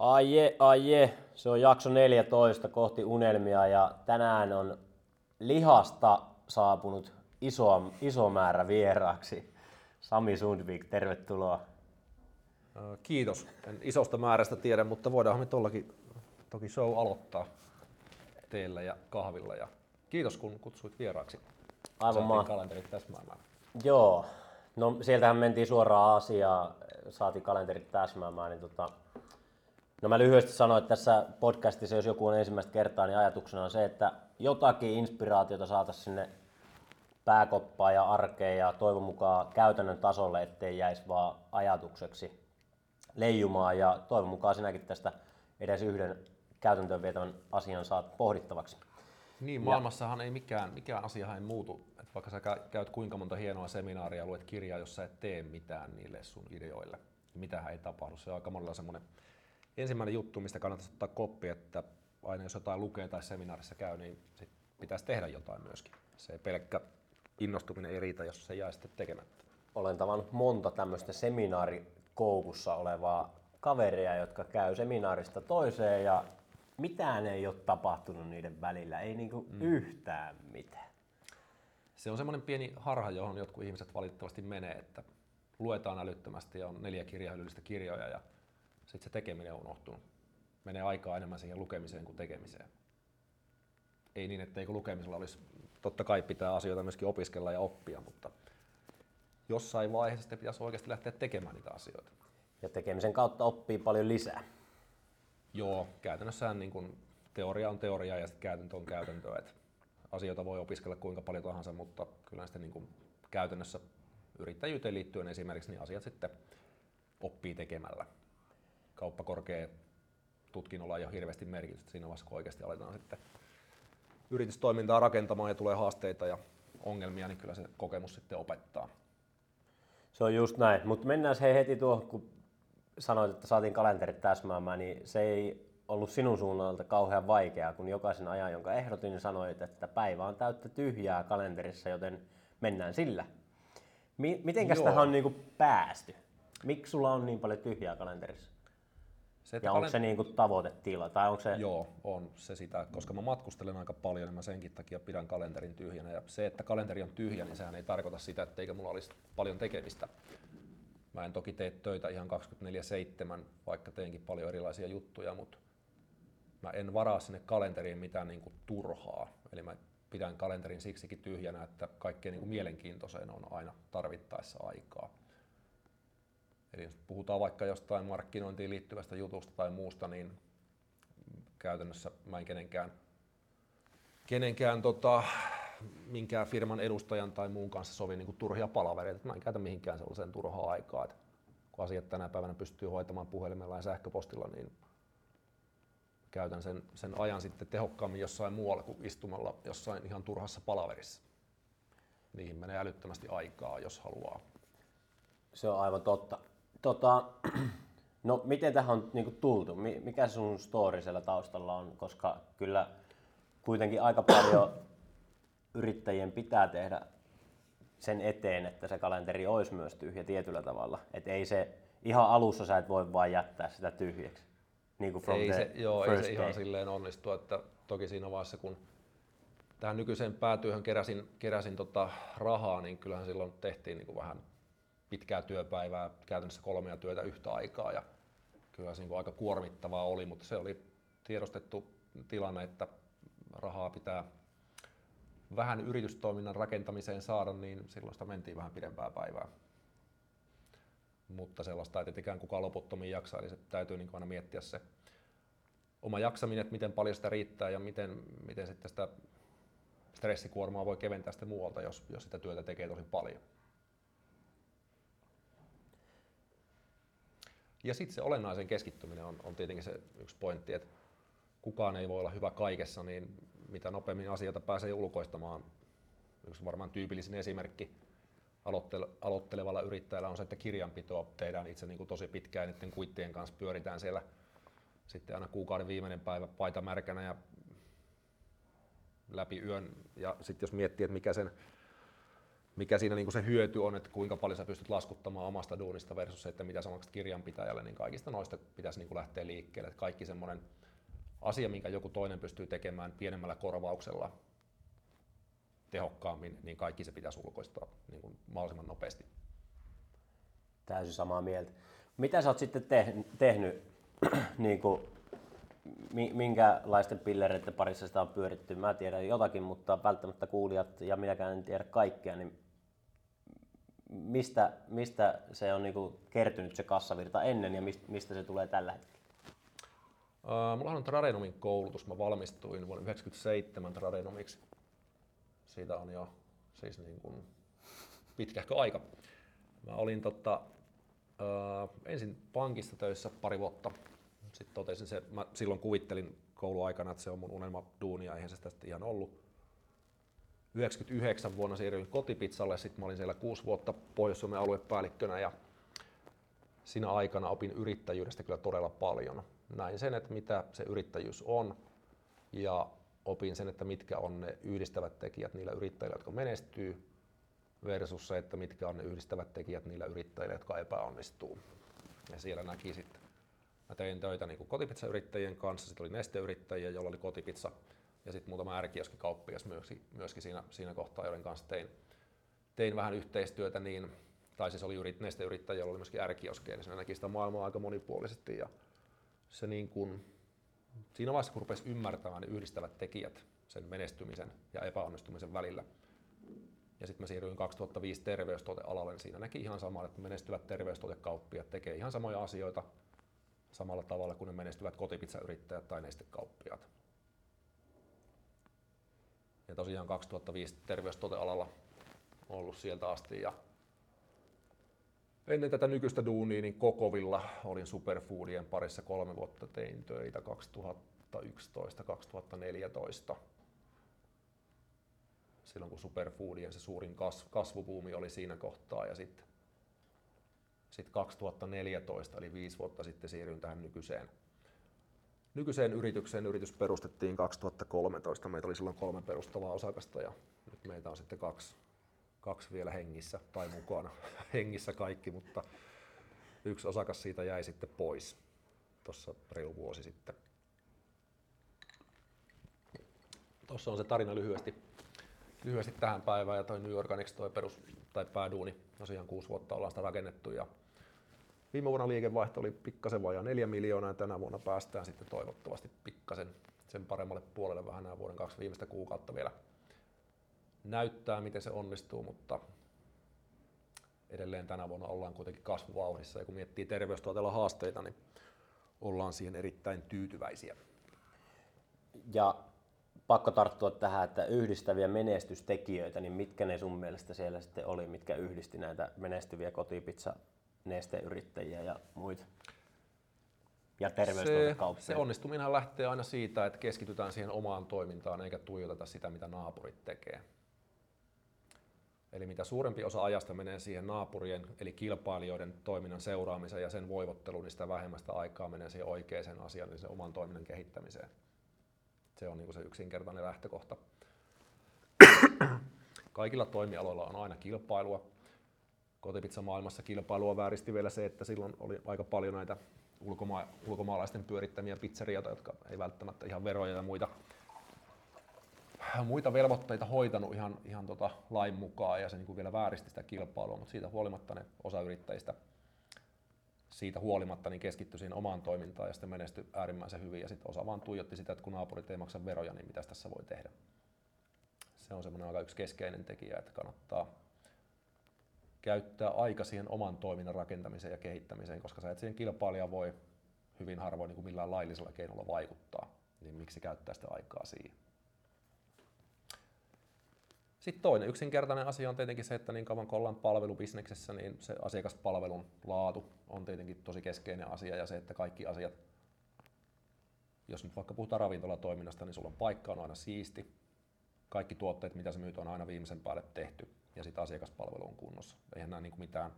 Ai je, ai je. Se on jakso 14 kohti unelmia ja tänään on lihasta saapunut iso, iso määrä vieraaksi. Sami Sundvik, tervetuloa. Kiitos. En isosta määrästä tiedä, mutta voidaan me tollakin toki show aloittaa teillä ja kahvilla. Ja kiitos kun kutsuit vieraaksi. Aivan maa. kalenterit täsmäämään. Joo. No sieltähän mentiin suoraan asiaan, saatiin kalenterit täsmäämään, niin tota, No mä lyhyesti sanoin, että tässä podcastissa, jos joku on ensimmäistä kertaa, niin ajatuksena on se, että jotakin inspiraatiota saataisiin sinne pääkoppaan ja arkeen ja toivon mukaan käytännön tasolle, ettei jäisi vaan ajatukseksi leijumaan ja toivon mukaan sinäkin tästä edes yhden käytäntöön vietävän asian saat pohdittavaksi. Niin, maailmassahan ei mikään, mikään asia ei muutu. Et vaikka sä käyt kuinka monta hienoa seminaaria, luet kirjaa, jos sä et tee mitään niille sun ideoille, niin mitähän ei tapahdu. Se on aika monella semmoinen ensimmäinen juttu, mistä kannattaisi ottaa koppi, että aina jos jotain lukee tai seminaarissa käy, niin sit pitäisi tehdä jotain myöskin. Se ei pelkkä innostuminen ei riitä, jos se jää sitten tekemättä. Olen tavannut monta tämmöistä seminaarikoukussa olevaa kaveria, jotka käy seminaarista toiseen ja mitään ei ole tapahtunut niiden välillä, ei niinku mm. yhtään mitään. Se on semmoinen pieni harha, johon jotkut ihmiset valitettavasti menee, että luetaan älyttömästi ja on neljä kirjahyllistä kirjoja ja sitten se tekeminen on unohtunut. Menee aikaa enemmän siihen lukemiseen kuin tekemiseen. Ei niin, etteikö lukemisella olisi, totta kai pitää asioita myöskin opiskella ja oppia, mutta jossain vaiheessa sitten pitäisi oikeasti lähteä tekemään niitä asioita. Ja tekemisen kautta oppii paljon lisää. Joo, käytännössä niin kun teoria on teoria ja sitten käytäntö on käytäntö. Et asioita voi opiskella kuinka paljon tahansa, mutta kyllä sitten niin kun käytännössä yrittäjyyteen liittyen esimerkiksi niin asiat sitten oppii tekemällä kauppakorkea tutkinnolla ei ole hirveästi merkitystä siinä vaiheessa, kun oikeasti aletaan sitten yritystoimintaa rakentamaan ja tulee haasteita ja ongelmia, niin kyllä se kokemus sitten opettaa. Se on just näin, mutta mennään hei heti tuohon, kun sanoit, että saatiin kalenterit täsmäämään, niin se ei ollut sinun suunnalta kauhean vaikeaa, kun jokaisen ajan, jonka ehdotin, niin sanoit, että päivä on täyttä tyhjää kalenterissa, joten mennään sillä. Mitenkäs tähän on niin päästy? Miksi sulla on niin paljon tyhjää kalenterissa? Se, ja onko kalen... se niin kuin tavoitetila? Tai onko se... Joo, on se sitä, koska mä matkustelen aika paljon, niin mä senkin takia pidän kalenterin tyhjänä. Ja se, että kalenteri on tyhjä, niin sehän ei tarkoita sitä, etteikö mulla olisi paljon tekemistä. Mä en toki tee töitä ihan 24-7, vaikka teenkin paljon erilaisia juttuja, mutta mä en varaa sinne kalenteriin mitään niin kuin turhaa. Eli mä pidän kalenterin siksikin tyhjänä, että kaikkeen niin kuin mielenkiintoiseen on aina tarvittaessa aikaa. Eli jos puhutaan vaikka jostain markkinointiin liittyvästä jutusta tai muusta, niin käytännössä mä en kenenkään, kenenkään tota, minkään firman edustajan tai muun kanssa sovi niin turhia palavereita. Mä en käytä mihinkään sellaiseen turhaa aikaa. Et kun asiat tänä päivänä pystyy hoitamaan puhelimella ja sähköpostilla, niin käytän sen, sen ajan sitten tehokkaammin jossain muualla kuin istumalla jossain ihan turhassa palaverissa. Niihin menee älyttömästi aikaa, jos haluaa. Se on aivan totta. Tota, no miten tähän on niinku tultu? Mikä sun story siellä taustalla on? Koska kyllä kuitenkin aika paljon yrittäjien pitää tehdä sen eteen, että se kalenteri olisi myös tyhjä tietyllä tavalla. Et ei se, ihan alussa sä et voi vain jättää sitä tyhjäksi. Niin kuin from ei, se, joo, ei se ihan silleen onnistu, että toki siinä vaiheessa kun tähän nykyiseen päätyöhön keräsin, keräsin tota rahaa, niin kyllähän silloin tehtiin niin kuin vähän pitkää työpäivää, käytännössä kolmea työtä yhtä aikaa ja kyllä se niin aika kuormittavaa oli, mutta se oli tiedostettu tilanne, että rahaa pitää vähän yritystoiminnan rakentamiseen saada, niin silloin sitä mentiin vähän pidempää päivää. Mutta sellaista ei tietenkään kukaan loputtomiin jaksa, eli se täytyy niin aina miettiä se oma jaksaminen, että miten paljon sitä riittää ja miten, miten sitten sitä stressikuormaa voi keventää sitten muualta, jos, jos sitä työtä tekee tosi paljon. Ja sitten se olennaisen keskittyminen on, on tietenkin se yksi pointti, että kukaan ei voi olla hyvä kaikessa, niin mitä nopeammin asioita pääsee ulkoistamaan. Yksi varmaan tyypillisin esimerkki aloittelevalla yrittäjällä on se, että kirjanpitoa tehdään itse niin kuin tosi pitkään niiden kuittien kanssa pyöritään siellä sitten aina kuukauden viimeinen päivä paita märkänä ja läpi yön. Ja sitten jos miettii, että mikä sen mikä siinä niin kuin se hyöty on, että kuinka paljon sä pystyt laskuttamaan omasta duunista versus se, että mitä sä maksat kirjanpitäjälle, niin kaikista noista pitäisi niin kuin lähteä liikkeelle. Että kaikki semmoinen asia, minkä joku toinen pystyy tekemään pienemmällä korvauksella tehokkaammin, niin kaikki se pitäisi ulkoistaa niin kuin mahdollisimman nopeasti. Täysin samaa mieltä. Mitä sä oot sitten tehnyt, tehnyt niin kuin, minkälaisten pillereiden parissa sitä on pyöritty? Mä tiedän jotakin, mutta välttämättä kuulijat ja minäkään en tiedä kaikkea, niin mistä, mistä se on niin kuin kertynyt se kassavirta ennen ja mistä se tulee tällä hetkellä? Uh, mulla on Tradenomin koulutus. Mä valmistuin vuonna 1997 Tradenomiksi. Siitä on jo siis niin kuin pitkähkö aika. Mä olin tota, uh, ensin pankissa töissä pari vuotta. Sitten totesin se, mä silloin kuvittelin kouluaikana, että se on mun unelma duunia, eihän se tästä ihan ollut. 99 vuonna siirryin kotipizzalle, sitten mä olin siellä kuusi vuotta Pohjois-Suomen aluepäällikkönä ja siinä aikana opin yrittäjyydestä kyllä todella paljon. Näin sen, että mitä se yrittäjyys on ja opin sen, että mitkä on ne yhdistävät tekijät niillä yrittäjillä, jotka menestyy versus se, että mitkä on ne yhdistävät tekijät niillä yrittäjillä, jotka epäonnistuu. Ja siellä näki sitten. Mä tein töitä niin kotipizzayrittäjien kanssa, sitten oli nesteyrittäjiä, jolla oli kotipizza ja sitten muutama ärkioskikauppias myöskin, myöskin siinä, siinä kohtaa, joiden kanssa tein, tein vähän yhteistyötä, niin, tai siis oli yrit, nesteyrittäjä, jolla oli myöskin ärkioskeja, niin se näki sitä maailmaa aika monipuolisesti ja se niin kuin, siinä vaiheessa, kun rupesi ymmärtämään ne yhdistävät tekijät sen menestymisen ja epäonnistumisen välillä, ja sitten mä siirryin 2005 terveystuotealalle, niin siinä näki ihan samalla, että menestyvät terveystuotekauppiat tekee ihan samoja asioita samalla tavalla kuin ne menestyvät kotipizzayrittäjät tai nestekauppiaat. Ja tosiaan 2005 terveystuotealalla ollut sieltä asti ja ennen tätä nykyistä duunia niin Kokovilla olin superfoodien parissa kolme vuotta tein töitä 2011-2014. Silloin kun superfoodien se suurin kasvubuumi oli siinä kohtaa ja sitten sit 2014 eli viisi vuotta sitten siirryin tähän nykyiseen, nykyiseen yritykseen. Yritys perustettiin 2013. Meitä oli silloin kolme perustavaa osakasta ja nyt meitä on sitten kaksi kaksi vielä hengissä tai mukana. hengissä kaikki, mutta yksi osakas siitä jäi sitten pois tuossa reilu vuosi sitten. Tuossa on se tarina lyhyesti, lyhyesti tähän päivään ja toi New Organics toi perus tai pääduuni, tosiaan kuusi vuotta ollaan sitä rakennettu ja viime vuonna liikevaihto oli pikkasen vajaa 4 miljoonaa ja tänä vuonna päästään sitten toivottavasti pikkasen sen paremmalle puolelle vähän nämä vuoden kaksi viimeistä kuukautta vielä näyttää, miten se onnistuu, mutta edelleen tänä vuonna ollaan kuitenkin kasvuvauhdissa ja kun miettii terveystuotella haasteita, niin ollaan siihen erittäin tyytyväisiä. Ja pakko tarttua tähän, että yhdistäviä menestystekijöitä, niin mitkä ne sun mielestä siellä sitten oli, mitkä yhdisti näitä menestyviä kotipizza nesteyrittäjiä ja muita? Ja se, se onnistuminen lähtee aina siitä, että keskitytään siihen omaan toimintaan eikä tuijoteta sitä, mitä naapurit tekee. Eli mitä suurempi osa ajasta menee siihen naapurien eli kilpailijoiden toiminnan seuraamiseen ja sen voivotteluun, niin sitä vähemmästä aikaa menee siihen oikeaan asiaan, eli sen oman toiminnan kehittämiseen. Se on niin se yksinkertainen lähtökohta. Kaikilla toimialoilla on aina kilpailua. Kotipizza-maailmassa kilpailua vääristi vielä se, että silloin oli aika paljon näitä ulkoma- ulkomaalaisten pyörittämiä pizzerioita, jotka ei välttämättä ihan veroja ja muita muita velvoitteita hoitanut ihan, ihan tota lain mukaan ja se niin kuin vielä vääristi sitä kilpailua, mutta siitä huolimatta ne osa yrittäjistä siitä huolimatta niin keskittyi siihen omaan toimintaan ja sitten menestyi äärimmäisen hyvin ja sitten osa vaan tuijotti sitä, että kun naapurit ei maksa veroja, niin mitä tässä voi tehdä. Se on semmoinen aika yksi keskeinen tekijä, että kannattaa käyttää aika siihen oman toiminnan rakentamiseen ja kehittämiseen, koska sä et siihen kilpailija voi hyvin harvoin niin kuin millään laillisella keinolla vaikuttaa, niin miksi käyttää sitä aikaa siihen. Sitten toinen yksinkertainen asia on tietenkin se, että niin kauan kun ollaan palvelubisneksessä, niin se asiakaspalvelun laatu on tietenkin tosi keskeinen asia ja se, että kaikki asiat, jos nyt vaikka puhutaan ravintolatoiminnasta, niin sulla on paikka on aina siisti, kaikki tuotteet, mitä sä myyt, on aina viimeisen päälle tehty ja sitten asiakaspalvelu on kunnossa. Eihän nämä niin kuin mitään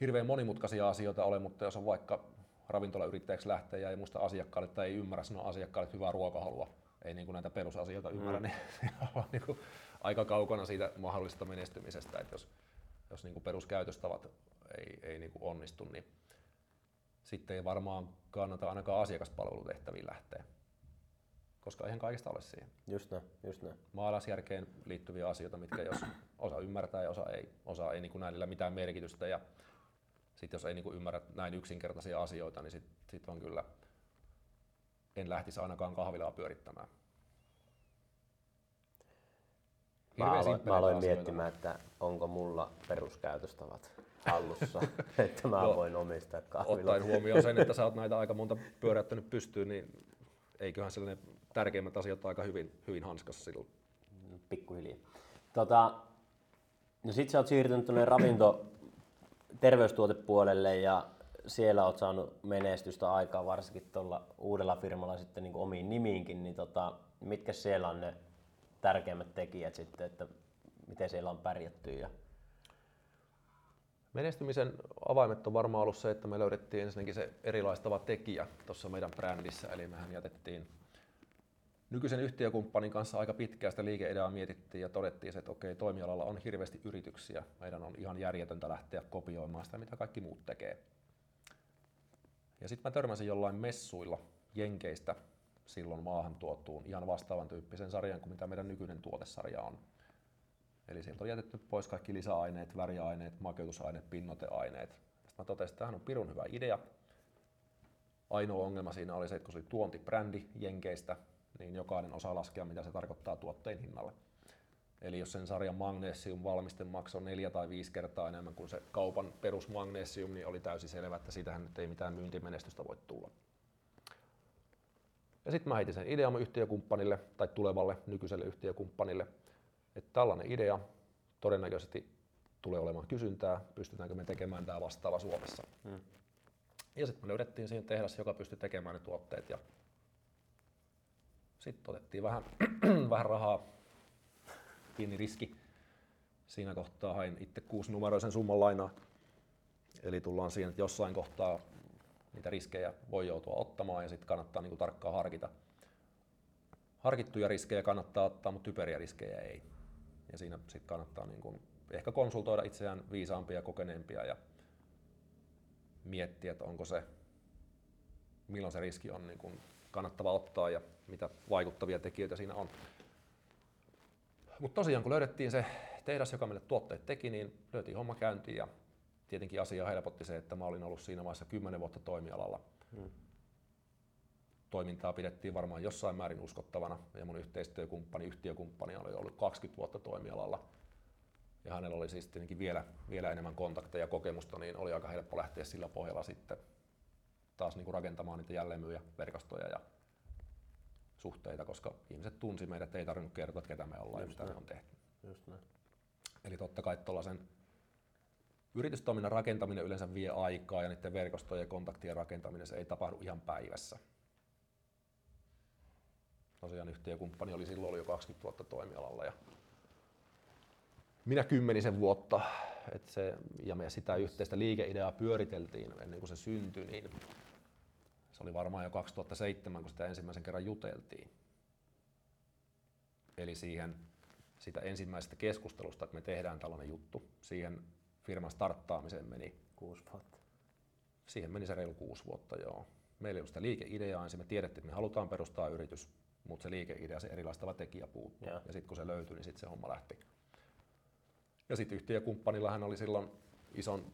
hirveän monimutkaisia asioita ole, mutta jos on vaikka ravintolayrittäjäksi lähtee ja ei muista asiakkaalle tai ei ymmärrä sanoa asiakkaalle hyvää ruokahalua, ei niin kuin näitä perusasioita ymmärrä, mm. niin on niin kuin aika kaukana siitä mahdollisesta menestymisestä, että jos, jos niin kuin peruskäytöstavat ei, ei niin kuin onnistu, niin sitten ei varmaan kannata ainakaan asiakaspalvelutehtäviin lähteä, koska eihän kaikista ole siihen. Just näin, just näin. Maalaisjärkeen liittyviä asioita, mitkä jos osa ymmärtää ja osa ei, osa ei niin kuin näillä mitään merkitystä ja sitten jos ei niin kuin ymmärrä näin yksinkertaisia asioita, niin sitten sit on kyllä, en lähtisi ainakaan kahvilaa pyörittämään. Mä aloin, mä aloin asioita. miettimään, että onko mulla peruskäytöstavat hallussa, että mä No, voin omistaa kahvilat. Ottaen huomioon sen, että sä oot näitä aika monta pyöräyttänyt pystyyn, niin eiköhän sillä ne tärkeimmät asiat aika hyvin, hyvin hanskassa silloin. Pikkuhiljaa. Tota, no sit sä oot siirtynyt tuonne ravinto terveystuotepuolelle ja siellä oot saanut menestystä aikaa varsinkin tuolla uudella firmalla sitten niin omiin nimiinkin, niin tota, mitkä siellä on ne tärkeimmät tekijät sitten, että miten siellä on pärjätty ja Menestymisen avaimet on varmaan ollut se, että me löydettiin ensinnäkin se erilaistava tekijä tuossa meidän brändissä, eli mehän jätettiin nykyisen yhtiökumppanin kanssa aika pitkään sitä liikeideaa mietittiin ja todettiin, että okei, toimialalla on hirveästi yrityksiä, meidän on ihan järjetöntä lähteä kopioimaan sitä, mitä kaikki muut tekee. Ja sitten mä törmäsin jollain messuilla Jenkeistä silloin maahan tuotuun ihan vastaavan tyyppisen sarjan kuin mitä meidän nykyinen tuotesarja on. Eli sieltä on jätetty pois kaikki lisäaineet, väriaineet, makeutusaineet, pinnoteaineet. Sitten mä totesin, että tämähän on pirun hyvä idea. Ainoa ongelma siinä oli se, että kun se oli tuontibrändi Jenkeistä, niin jokainen osaa laskea, mitä se tarkoittaa tuotteen hinnalle. Eli jos sen sarjan magnesium valmiste maksoi neljä tai viisi kertaa enemmän kuin se kaupan perusmagnesium, niin oli täysin selvä, että siitähän nyt ei mitään myyntimenestystä voi tulla. Ja sitten mä heitin sen idean yhtiökumppanille tai tulevalle nykyiselle yhtiökumppanille, että tällainen idea todennäköisesti tulee olemaan kysyntää, pystytäänkö me tekemään tämä vastaava Suomessa. Hmm. Ja sitten me löydettiin siihen tehdas, joka pystyi tekemään ne tuotteet ja sitten otettiin vähän, vähän rahaa, pieni riski. Siinä kohtaa hain itse kuusinumeroisen summan lainaa. Eli tullaan siihen, että jossain kohtaa niitä riskejä voi joutua ottamaan ja sitten kannattaa niin kuin tarkkaan harkita. Harkittuja riskejä kannattaa ottaa, mutta typeriä riskejä ei. Ja siinä sitten kannattaa niin kuin ehkä konsultoida itseään viisaampia ja kokeneempia ja miettiä, että onko se, milloin se riski on niin kuin kannattava ottaa ja mitä vaikuttavia tekijöitä siinä on. Mutta tosiaan kun löydettiin se tehdas, joka meille tuotteet teki, niin löytiin homma käyntiin ja tietenkin asia helpotti se, että mä olin ollut siinä vaiheessa 10 vuotta toimialalla. Hmm. Toimintaa pidettiin varmaan jossain määrin uskottavana ja mun yhteistyökumppani, yhtiökumppani oli ollut 20 vuotta toimialalla. Ja hänellä oli siis tietenkin vielä, vielä enemmän kontakteja ja kokemusta, niin oli aika helppo lähteä sillä pohjalla sitten taas niin kuin rakentamaan niitä jälleenmyyjäverkostoja ja suhteita, koska ihmiset tunsi meidät, ei tarvinnut kertoa, että ketä me ollaan ja Just mitä me näin. on tehty. just näin. Eli totta kai tuollaisen yritystoiminnan rakentaminen yleensä vie aikaa ja niiden verkostojen ja kontaktien rakentaminen se ei tapahdu ihan päivässä. Tosiaan yhtiökumppani oli silloin oli jo 20 vuotta toimialalla ja minä kymmenisen vuotta. Et se, ja me sitä yhteistä liikeideaa pyöriteltiin ennen kuin se syntyi, niin se oli varmaan jo 2007, kun sitä ensimmäisen kerran juteltiin. Eli siihen sitä ensimmäisestä keskustelusta, että me tehdään tällainen juttu, siihen firman starttaamiseen meni, Kuusi vuotta. siihen meni se reilu kuusi vuotta joo. Meillä ei ollut sitä liikeideaa ensin, me tiedettiin, että me halutaan perustaa yritys, mutta se liikeidea, se erilaistava tekijä puuttuu. Joo. Ja sitten kun se löytyi, niin sitten se homma lähti. Ja sitten yhtiökumppanilla hän oli silloin ison,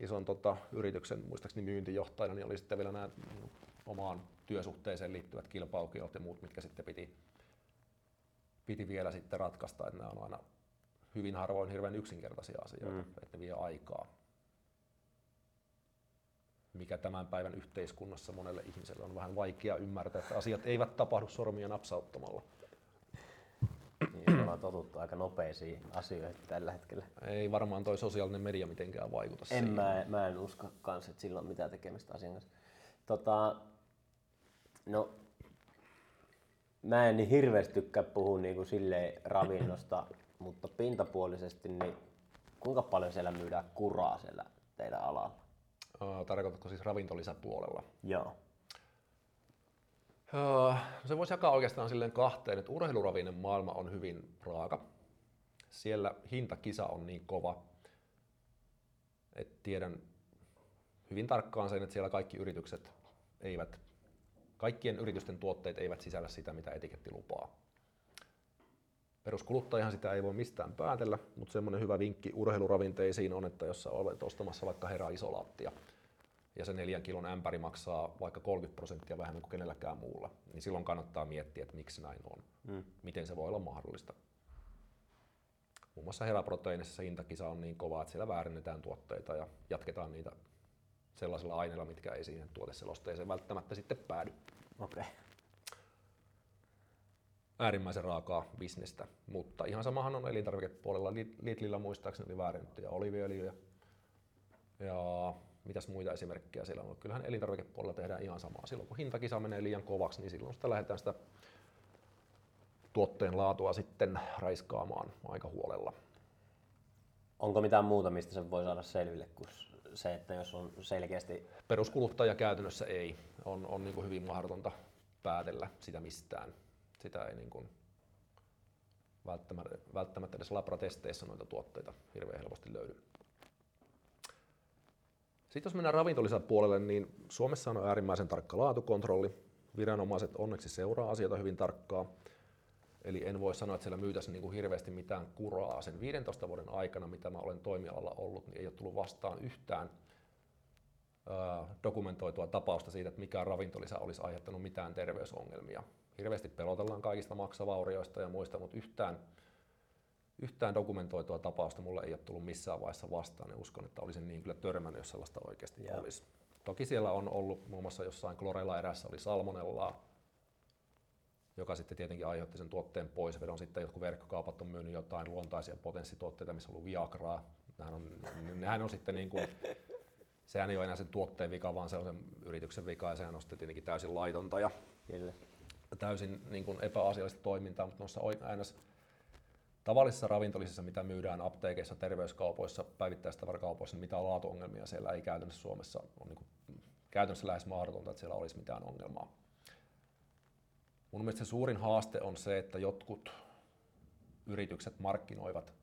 ison tota, yrityksen, muistaakseni myyntijohtajana, niin oli sitten vielä nämä niin omaan työsuhteeseen liittyvät kilpailukielot ja muut, mitkä sitten piti, piti vielä sitten ratkaista, että nämä on aina hyvin harvoin hirveän yksinkertaisia asioita, Mm. mm. että ne vie aikaa. Mikä tämän päivän yhteiskunnassa monelle ihmiselle on vähän vaikea ymmärtää, että asiat eivät tapahdu sormia napsauttamalla. Niin, ollaan totuttu aika nopeisiin asioihin tällä hetkellä. Ei varmaan toi sosiaalinen media mitenkään vaikuta En siihen. mä, mä en usko kans, että sillä on mitään tekemistä asian kanssa. Tota, no, mä en niin hirveästi tykkää puhua niinku silleen ravinnosta, mutta pintapuolisesti, niin kuinka paljon siellä myydään kuraa siellä teidän alalla? Tarkoitatko siis ravintolisäpuolella? Joo. Öö, Se voisi jakaa oikeastaan silleen kahteen, että urheiluravinne maailma on hyvin raaka. siellä hintakisa on niin kova, että tiedän hyvin tarkkaan sen, että siellä kaikki yritykset eivät, kaikkien yritysten tuotteet eivät sisällä sitä, mitä etiketti lupaa. Peruskuluttajahan sitä ei voi mistään päätellä, mutta semmoinen hyvä vinkki urheiluravinteisiin on, että jos olet ostamassa vaikka herra isolaattia, ja se neljän kilon ämpäri maksaa vaikka 30 prosenttia vähemmän kuin kenelläkään muulla, niin silloin kannattaa miettiä, että miksi näin on. Mm. Miten se voi olla mahdollista. Muun muassa heraproteiinissa se hintakisa on niin kova, että siellä väärennetään tuotteita ja jatketaan niitä sellaisilla aineilla, mitkä ei siihen tuoteselosteeseen välttämättä sitten päädy. Okei. Okay. Äärimmäisen raakaa bisnestä, mutta ihan samahan on elintarvikepuolella. Lidlillä muistaakseni oli väärennettyjä oliviöljyjä ja mitäs muita esimerkkejä siellä on. Kyllähän elintarvikepuolella tehdään ihan samaa. Silloin kun hintakisa menee liian kovaksi, niin silloin sitä lähdetään sitä tuotteen laatua sitten raiskaamaan aika huolella. Onko mitään muuta, mistä se voi saada selville kuin se, että jos on selkeästi... Peruskuluttaja käytännössä ei. On, on niin kuin hyvin mahdotonta päätellä sitä mistään. Sitä ei niin kuin välttämättä, välttämättä edes labratesteissä noita tuotteita hirveän helposti löydy. Sitten jos mennään ravintolisän puolelle, niin Suomessa on äärimmäisen tarkka laatukontrolli. Viranomaiset onneksi seuraa asioita hyvin tarkkaan. Eli en voi sanoa, että siellä myytäisiin niin kuin hirveästi mitään kuraa. Sen 15 vuoden aikana, mitä mä olen toimialalla ollut, niin ei ole tullut vastaan yhtään dokumentoitua tapausta siitä, että mikä ravintolisä olisi aiheuttanut mitään terveysongelmia. Hirveästi pelotellaan kaikista maksavaurioista ja muista, mutta yhtään yhtään dokumentoitua tapausta mulle ei ole tullut missään vaiheessa vastaan, niin uskon, että olisin niin kyllä törmännyt, jos sellaista oikeasti yeah. olisi. Toki siellä on ollut muun muassa jossain klorella erässä oli salmonellaa, joka sitten tietenkin aiheutti sen tuotteen poisvedon. Sitten jotkut verkkokaupat on myynyt jotain luontaisia potenssituotteita, missä on ollut Viagraa. Nehän on, nehän on sitten niin kuin, sehän ei ole enää sen tuotteen vika, vaan se on sen yrityksen vika ja sehän on sitten tietenkin täysin laitonta ja Kyllä. täysin niin kuin epäasiallista toimintaa, mutta noissa tavallisissa ravintolisissa, mitä myydään apteekeissa, terveyskaupoissa, päivittäistavarakaupoissa, niin mitä laatuongelmia siellä ei käytännössä Suomessa on niin kuin, käytännössä lähes mahdotonta, että siellä olisi mitään ongelmaa. Mun mielestä se suurin haaste on se, että jotkut yritykset markkinoivat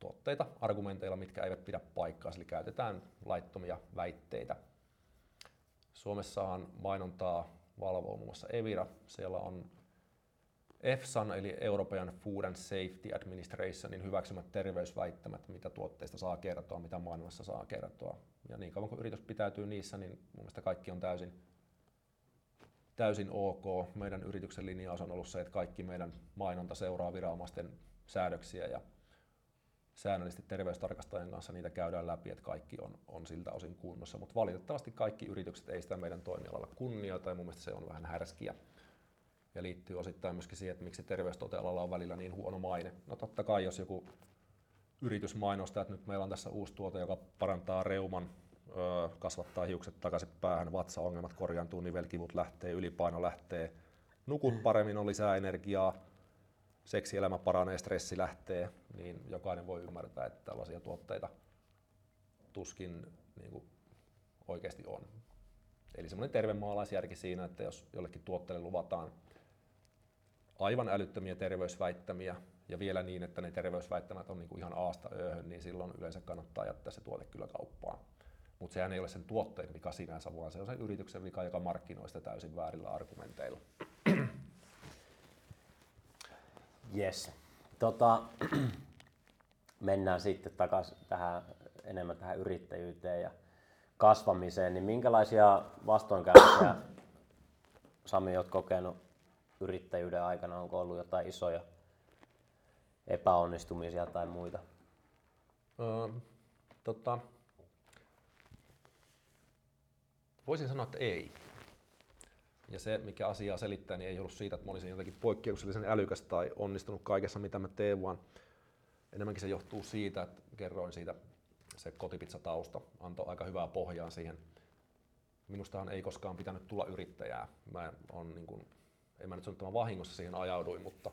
tuotteita argumenteilla, mitkä eivät pidä paikkaa, eli käytetään laittomia väitteitä. Suomessahan mainontaa valvoo muun muassa Evira. Siellä on EFSAn eli European Food and Safety Administrationin hyväksymät terveysväittämät, mitä tuotteista saa kertoa, mitä maailmassa saa kertoa. Ja niin kauan kuin yritys pitäytyy niissä, niin mun mielestä kaikki on täysin, täysin ok. Meidän yrityksen linjaus on ollut se, että kaikki meidän mainonta seuraa viranomaisten säädöksiä ja säännöllisesti terveystarkastajien kanssa niitä käydään läpi, että kaikki on, on siltä osin kunnossa. Mutta valitettavasti kaikki yritykset ei sitä meidän toimialalla kunnioita ja mun mielestä se on vähän härskiä ja liittyy osittain myöskin siihen, että miksi terveystuotealalla on välillä niin huono maine. No totta kai, jos joku yritys mainostaa, että nyt meillä on tässä uusi tuote, joka parantaa reuman, kasvattaa hiukset takaisin päähän, vatsaongelmat korjaantuu, nivelkivut lähtee, ylipaino lähtee, nukut paremmin, on lisää energiaa, seksielämä paranee, stressi lähtee, niin jokainen voi ymmärtää, että tällaisia tuotteita tuskin niin kuin oikeasti on. Eli semmoinen terve maalaisjärki siinä, että jos jollekin tuotteelle luvataan aivan älyttömiä terveysväittämiä ja vielä niin, että ne terveysväittämät on niin kuin ihan aasta ööhön, niin silloin yleensä kannattaa jättää se tuote kyllä kauppaan. Mutta sehän ei ole sen tuotteen vika sinänsä, vaan se on sen yrityksen vika, joka markkinoi sitä täysin väärillä argumenteilla. Yes. Tota, mennään sitten takaisin tähän, enemmän tähän yrittäjyyteen ja kasvamiseen, niin minkälaisia vastoinkäymisiä Sami olet kokenut yrittäjyyden aikana? Onko ollut jotain isoja epäonnistumisia tai muita? Öö, tota, voisin sanoa, että ei. Ja se, mikä asiaa selittää, niin ei ollut siitä, että mä olisin jotenkin poikkeuksellisen älykäs tai onnistunut kaikessa, mitä mä teen, vaan enemmänkin se johtuu siitä, että kerroin siitä se kotipizzatausta antoi aika hyvää pohjaa siihen. Minustahan ei koskaan pitänyt tulla yrittäjää. Mä on niin kuin, en mä nyt sano, että mä vahingossa siihen ajauduin, mutta,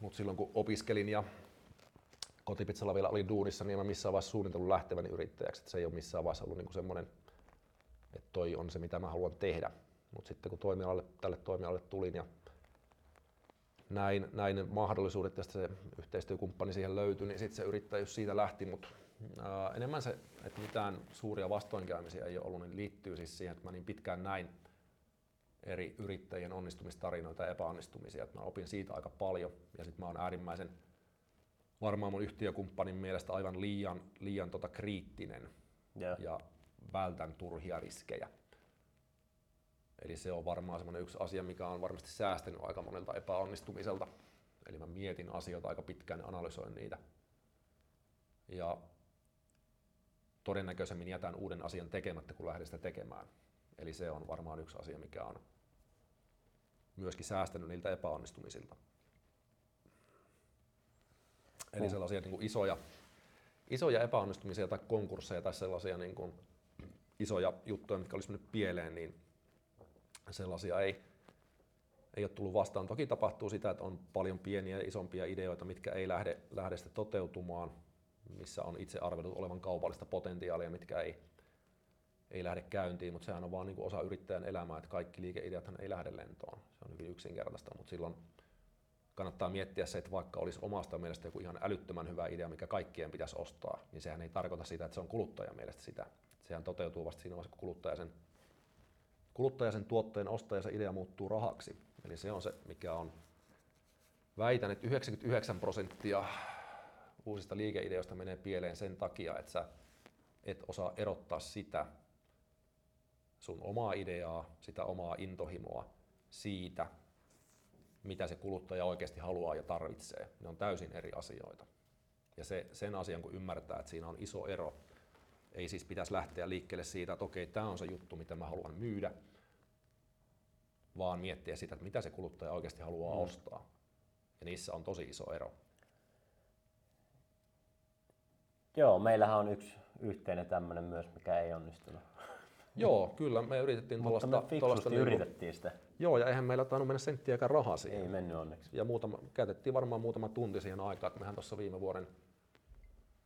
mutta silloin kun opiskelin ja kotipizzalla vielä oli duunissa, niin en mä missään vaiheessa suunnitellut lähteväni yrittäjäksi. Että se ei ole missään vaiheessa ollut niin semmoinen, että toi on se, mitä mä haluan tehdä. Mutta sitten kun toimialalle, tälle toimialalle tulin ja näin, näin mahdollisuudet ja se yhteistyökumppani siihen löytyi, niin sitten se yrittäjyys siitä lähti, mutta enemmän se, että mitään suuria vastoinkäymisiä ei ole ollut, niin liittyy siis siihen, että mä niin pitkään näin eri yrittäjien onnistumistarinoita ja epäonnistumisia, että mä opin siitä aika paljon ja sitten mä oon äärimmäisen varmaan mun yhtiökumppanin mielestä aivan liian, liian tota kriittinen Joo. ja vältän turhia riskejä. Eli se on varmaan semmoinen yksi asia, mikä on varmasti säästänyt aika monelta epäonnistumiselta. Eli mä mietin asioita aika pitkään ja analysoin niitä. Ja todennäköisemmin jätän uuden asian tekemättä, kun lähden sitä tekemään. Eli se on varmaan yksi asia, mikä on myöskin säästänyt niiltä epäonnistumisilta. Eli sellaisia niin kuin isoja, isoja epäonnistumisia tai konkursseja tai sellaisia niin kuin isoja juttuja, mitkä olisi mennyt pieleen, niin sellaisia ei, ei ole tullut vastaan. Toki tapahtuu sitä, että on paljon pieniä ja isompia ideoita, mitkä ei lähde, lähde sitä toteutumaan, missä on itse arvellut olevan kaupallista potentiaalia, mitkä ei, ei lähde käyntiin, mutta sehän on vaan niin kuin osa yrittäjän elämää, että kaikki liikeideathan ei lähde lentoon. Se on hyvin yksinkertaista, mutta silloin kannattaa miettiä se, että vaikka olisi omasta mielestä joku ihan älyttömän hyvä idea, mikä kaikkien pitäisi ostaa, niin sehän ei tarkoita sitä, että se on kuluttajan mielestä sitä. Sehän toteutuu vasta siinä vaiheessa, kun kuluttaja sen, kuluttaja sen tuotteen ostaa ja se idea muuttuu rahaksi. Eli se on se, mikä on, väitän, että 99 prosenttia uusista liikeideoista menee pieleen sen takia, että sä et osaa erottaa sitä sun omaa ideaa, sitä omaa intohimoa siitä, mitä se kuluttaja oikeasti haluaa ja tarvitsee. Ne on täysin eri asioita. Ja se, sen asian kun ymmärtää, että siinä on iso ero, ei siis pitäisi lähteä liikkeelle siitä, että okei, tämä on se juttu, mitä mä haluan myydä, vaan miettiä sitä, että mitä se kuluttaja oikeasti haluaa mm. ostaa. Ja niissä on tosi iso ero. Joo, meillähän on yksi yhteinen tämmöinen myös, mikä ei onnistunut. Joo, kyllä, me yritettiin Mutta tuollaista... me tuollaista fiksusti yritettiin sitä. Joo, ja eihän meillä tainnut mennä senttiäkään rahaa siihen. Ei mennyt onneksi. Ja muutama, käytettiin varmaan muutama tunti siihen aikaan, että mehän tuossa viime vuoden,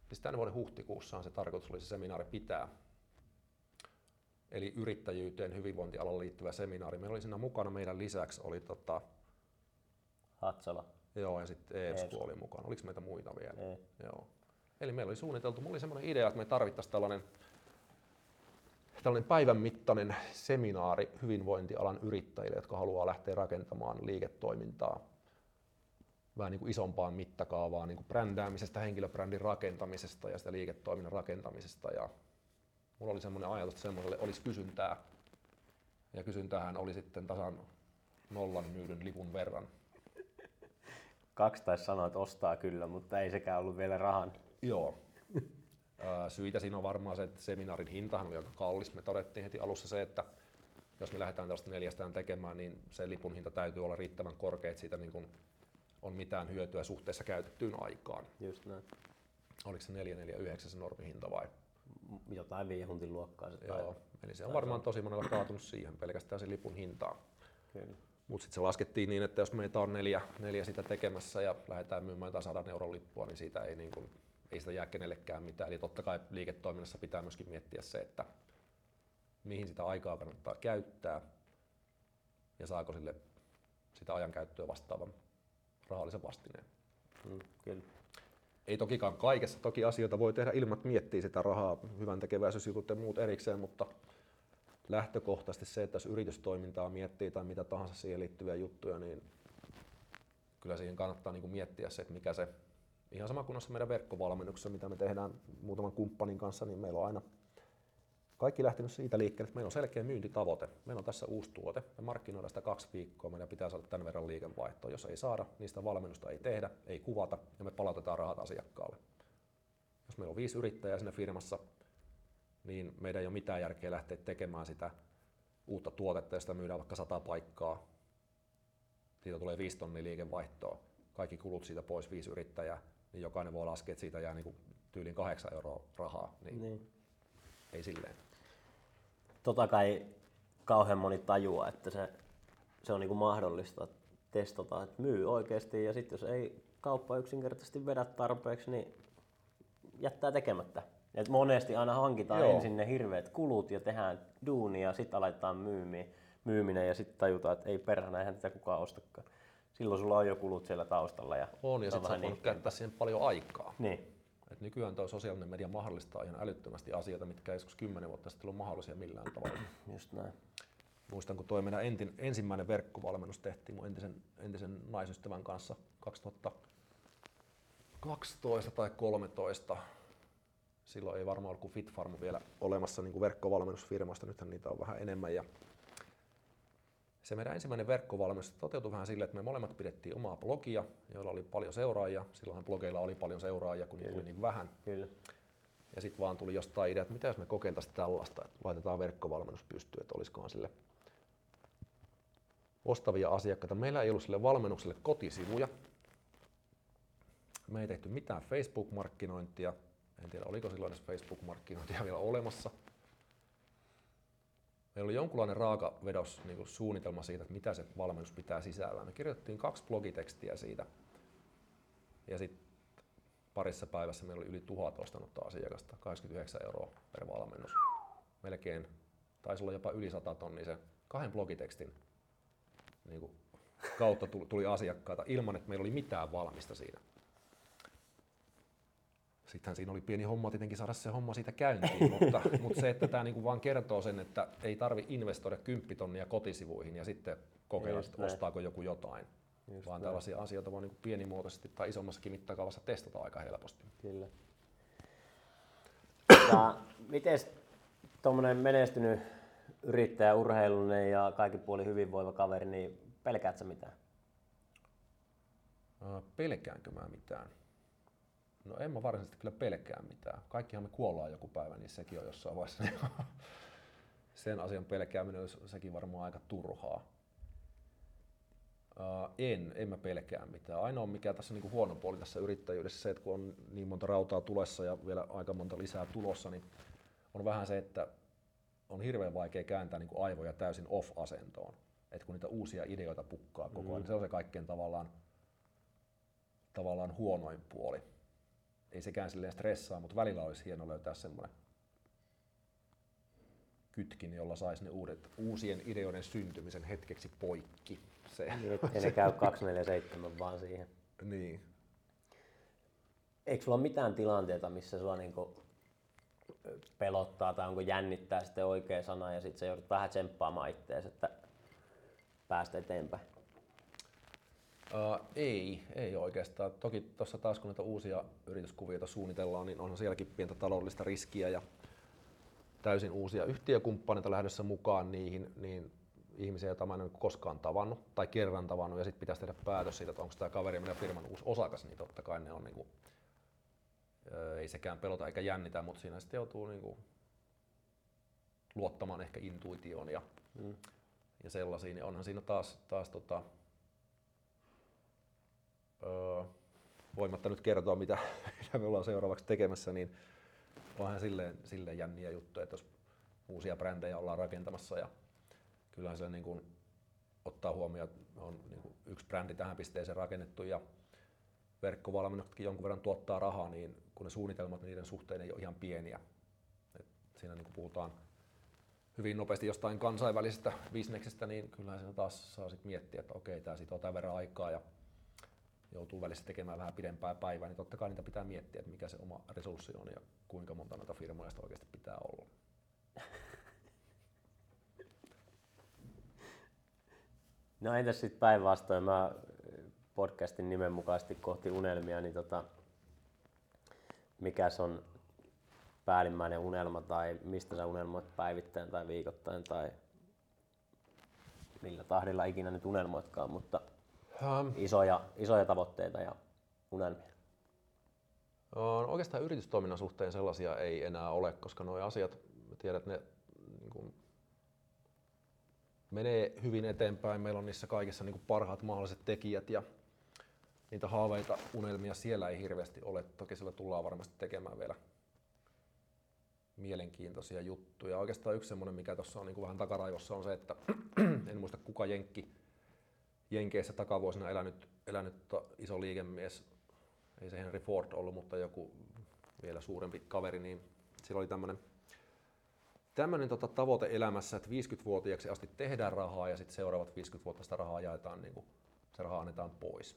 siis tämän vuoden huhtikuussaan se tarkoitus oli se seminaari pitää. Eli yrittäjyyteen, hyvinvointialan liittyvä seminaari. Meillä oli siinä mukana meidän lisäksi oli tota, Hatsala. joo, ja sitten EEPSKU. oli mukana. Oliko meitä muita vielä? Ei. Joo. Eli meillä oli suunniteltu, mulla oli semmoinen idea, että me tarvittaisiin tällainen, tällainen päivän mittainen seminaari hyvinvointialan yrittäjille, jotka haluaa lähteä rakentamaan liiketoimintaa vähän niin kuin isompaan mittakaavaan niin kuin brändäämisestä, henkilöbrändin rakentamisesta ja sitä liiketoiminnan rakentamisesta. Ja mulla oli semmoinen ajatus, että semmoiselle olisi kysyntää. Ja kysyntähän oli sitten tasan nollan myydyn lipun verran. Kaksi taisi sanoa, että ostaa kyllä, mutta ei sekään ollut vielä rahan. Joo. Syitä siinä on varmaan se, että seminaarin hintahan oli aika kallis. Me todettiin heti alussa se, että jos me lähdetään tällaista neljästään tekemään, niin se lipun hinta täytyy olla riittävän korkea, että siitä niin kuin on mitään hyötyä suhteessa käytettyyn aikaan. Just näin. Oliko se 449 se normihinta vai? Jotain viihuntin luokkaa se Joo. Eli se on varmaan tosi monella kaatunut siihen pelkästään se lipun hintaan. Kyllä. Mutta sitten se laskettiin niin, että jos meitä on neljä, neljä sitä tekemässä ja lähdetään myymään jotain 100 euron lippua, niin siitä ei, niin kuin, ei sitä jää kenellekään mitään. Eli totta kai liiketoiminnassa pitää myöskin miettiä se, että mihin sitä aikaa kannattaa käyttää ja saako sille sitä ajankäyttöä vastaavan rahallisen vastineen. Mm, kyllä. Ei tokikaan kaikessa, toki asioita voi tehdä ilman, että miettii sitä rahaa, hyvän tekeväisyysjutut ja muut erikseen, mutta lähtökohtaisesti se, että jos yritystoimintaa miettii tai mitä tahansa siihen liittyviä juttuja, niin kyllä siihen kannattaa niin kuin miettiä se, että mikä se, ihan sama kuin meidän verkkovalmennuksessa, mitä me tehdään muutaman kumppanin kanssa, niin meillä on aina kaikki lähtenyt siitä liikkeelle, että meillä on selkeä myyntitavoite. Meillä on tässä uusi tuote, me markkinoidaan sitä kaksi viikkoa, meidän pitää saada tämän verran liikevaihtoa. Jos ei saada, sitä valmennusta ei tehdä, ei kuvata ja me palautetaan rahat asiakkaalle. Jos meillä on viisi yrittäjää siinä firmassa, niin meidän ei ole mitään järkeä lähteä tekemään sitä uutta tuotetta, josta myydään vaikka sata paikkaa. Siitä tulee viisi tonnia liikevaihtoa. Kaikki kulut siitä pois, viisi yrittäjää, niin jokainen voi laskea, että siitä jää niin tyyliin kahdeksan euroa rahaa. Niin Niin. ei silleen. Tota kai kauhean moni tajua, että se, se on niinku mahdollista testata, että myy oikeasti ja sitten jos ei kauppa yksinkertaisesti vedä tarpeeksi, niin jättää tekemättä. Et monesti aina hankitaan Joo. ensin ne hirveät kulut ja tehdään duunia ja sitten aletaan myymiä, myyminen ja sitten tajutaan, että ei perhana, eihän tätä kukaan ostakaan. Silloin sulla on jo kulut siellä taustalla. Ja On, ja sitten sä voinut käyttää siihen paljon aikaa. Niin, Et nykyään tuo sosiaalinen media mahdollistaa ihan älyttömästi asioita, mitkä joskus kymmenen vuotta sitten ollut mahdollisia millään tavalla. just näin. Muistan, kun toi meidän entin, ensimmäinen verkkovalmennus tehtiin mun entisen, entisen naisystävän kanssa 2012 tai 13. Silloin ei varmaan ollut kuin Fitfarm vielä olemassa niin kuin verkkovalmennusfirmasta, nythän niitä on vähän enemmän. Ja se meidän ensimmäinen verkkovalmennus toteutui vähän silleen, että me molemmat pidettiin omaa blogia, joilla oli paljon seuraajia. Silloinhan blogeilla oli paljon seuraajia, kun niitä oli niin vähän. Kyllä. Ja sitten vaan tuli jostain idea, että mitä jos me kokeiltaisiin tällaista, että laitetaan verkkovalmennus pystyyn, että olisikohan sille ostavia asiakkaita. Meillä ei ollut sille valmennukselle kotisivuja. Me ei tehty mitään Facebook-markkinointia. En tiedä, oliko silloin edes Facebook-markkinointia vielä olemassa. Meillä oli jonkunlainen raakavedos niin suunnitelma siitä, että mitä se valmennus pitää sisällään. Me kirjoitettiin kaksi blogitekstiä siitä. Ja sitten parissa päivässä meillä oli yli tuhat ostanutta asiakasta, 89 euroa per valmennus. Melkein, taisi olla jopa yli 100 tonnia se kahden blogitekstin niin kuin, kautta tuli, tuli asiakkaita ilman, että meillä oli mitään valmista siinä. Sittenhän siinä oli pieni homma tietenkin saada se homma siitä käyntiin, mutta, mutta se, että tämä niin vaan kertoo sen, että ei tarvi investoida 10 tonnia kotisivuihin ja sitten kokeilla, että ostaako joku jotain. Just vaan näin. tällaisia asioita vaan niin pienimuotoisesti tai isommassakin mittakaavassa testata aika helposti. Kyllä. Ja miten tuommoinen menestynyt yrittäjä, urheilullinen ja kaikin puolin hyvinvoiva kaveri, niin pelkäät sä mitään? Ää, Pelkäänkö mä mitään? No en mä varsinaisesti kyllä pelkää mitään. Kaikkihan me kuollaan joku päivä, niin sekin on jossain vaiheessa. Sen asian pelkääminen olisi sekin varmaan aika turhaa. Ää, En, en mä pelkää mitään. Ainoa mikä tässä niin huono puoli tässä yrittäjyydessä se, että kun on niin monta rautaa tulessa ja vielä aika monta lisää tulossa, niin on vähän se, että on hirveän vaikea kääntää niin kuin aivoja täysin off-asentoon. Et kun niitä uusia ideoita pukkaa koko ajan, niin se on se kaikkein tavallaan, tavallaan huonoin puoli. Ei sekään silleen stressaa, mutta välillä olisi hieno löytää semmoinen kytkin, jolla saisi ne uudet, uusien ideoiden syntymisen hetkeksi poikki. Se, Ei ne käy 247 vaan siihen. niin. Eikö sulla ole mitään tilanteita, missä sua niinku pelottaa tai onko jännittää sitten oikea sana ja sitten sä joudut vähän tsemppaamaan ittees, että päästä eteenpäin? Uh, ei, ei oikeastaan. Toki tuossa taas kun näitä uusia yrityskuvioita suunnitellaan, niin onhan sielläkin pientä taloudellista riskiä ja täysin uusia yhtiökumppaneita lähdössä mukaan niihin, niin ihmisiä, joita mä en ole koskaan tavannut tai kerran tavannut ja sitten pitäisi tehdä päätös siitä, että onko tämä kaveri meidän firman uusi osakas, niin totta kai ne on niinku, ö, ei sekään pelota eikä jännitä, mutta siinä sitten joutuu niinku luottamaan ehkä intuitioon ja, Mm. ja sellaisiin, niin onhan siinä taas, taas tota, öö, voimatta nyt kertoa, mitä, mitä me ollaan seuraavaksi tekemässä, niin onhan silleen, silleen jänniä juttuja, että jos uusia brändejä ollaan rakentamassa ja kyllähän se niin kuin ottaa huomioon, että on niin kuin yksi brändi tähän pisteeseen rakennettu ja verkkovalmennuksetkin jonkun verran tuottaa rahaa, niin kun ne suunnitelmat niiden suhteen ei ole ihan pieniä. Et siinä niin kuin puhutaan hyvin nopeasti jostain kansainvälisestä bisneksestä, niin kyllähän siinä taas saa sit miettiä, että okei, tämä sitoo tämän verran aikaa ja joutuu välissä tekemään vähän pidempää päivää, niin totta kai niitä pitää miettiä, että mikä se oma resurssi on ja kuinka monta noita firmoja sitä oikeasti pitää olla. No entäs sitten päinvastoin, mä podcastin nimen mukaisesti kohti unelmia, niin tota, mikäs on päällimmäinen unelma tai mistä sä unelmoit päivittäin tai viikoittain tai millä tahdilla ikinä nyt unelmoitkaan, mutta Um, isoja, isoja tavoitteita ja unelmia. No, oikeastaan yritystoiminnan suhteen sellaisia ei enää ole, koska nuo asiat, että ne niin kuin, menee hyvin eteenpäin. Meillä on niissä kaikissa niin kuin parhaat mahdolliset tekijät ja niitä haaveita, unelmia siellä ei hirveästi ole. Toki sillä tullaan varmasti tekemään vielä mielenkiintoisia juttuja. Oikeastaan yksi semmoinen, mikä tuossa on niin kuin vähän takaraivossa, on se, että en muista kuka Jenkki, Jenkeissä takavuosina elänyt, elänyt tota iso liikemies, ei se Henry Ford ollut, mutta joku vielä suurempi kaveri, niin sillä oli tämmöinen tämmöinen tota tavoite elämässä, että 50-vuotiaaksi asti tehdään rahaa ja sitten seuraavat 50 vuotta sitä rahaa jaetaan niin kuin se raha annetaan pois.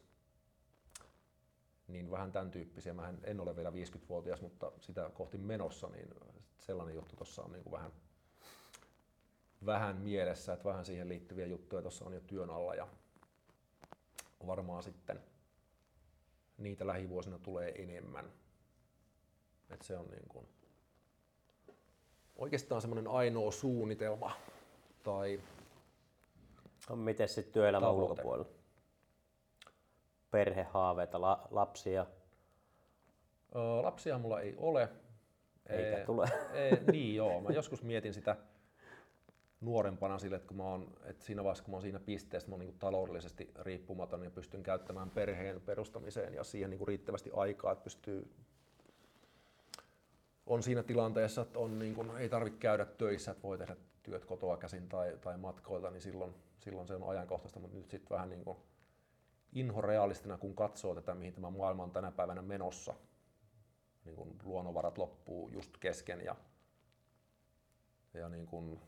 Niin vähän tämän tyyppisiä. Mä en ole vielä 50-vuotias, mutta sitä kohti menossa, niin sellainen juttu tuossa on niin kuin vähän, vähän mielessä, että vähän siihen liittyviä juttuja tuossa on jo työn alla ja varmaan sitten niitä lähivuosina tulee enemmän. Et se on niin kuin oikeastaan semmoinen ainoa suunnitelma tai No, miten sitten työelämän Tavoite. ulkopuolella? Perhehaaveita, la, lapsia, Öö, lapsia mulla ei ole. eikä tule. Ee, niin joo, mä joskus mietin sitä nuorempana sille, että, kun mä oon, että siinä vaiheessa kun mä oon siinä pisteessä, mä oon niin taloudellisesti riippumaton ja pystyn käyttämään perheen perustamiseen ja siihen niin riittävästi aikaa, että pystyy on siinä tilanteessa, että on niin kuin, ei tarvitse käydä töissä, että voi tehdä työt kotoa käsin tai, tai matkoilta, niin silloin, silloin se on ajankohtaista, mutta nyt sitten vähän niin kuin inhorealistina, kun katsoo tätä, mihin tämä maailma on tänä päivänä menossa, niin kuin luonnonvarat loppuu just kesken ja, ja niin kuin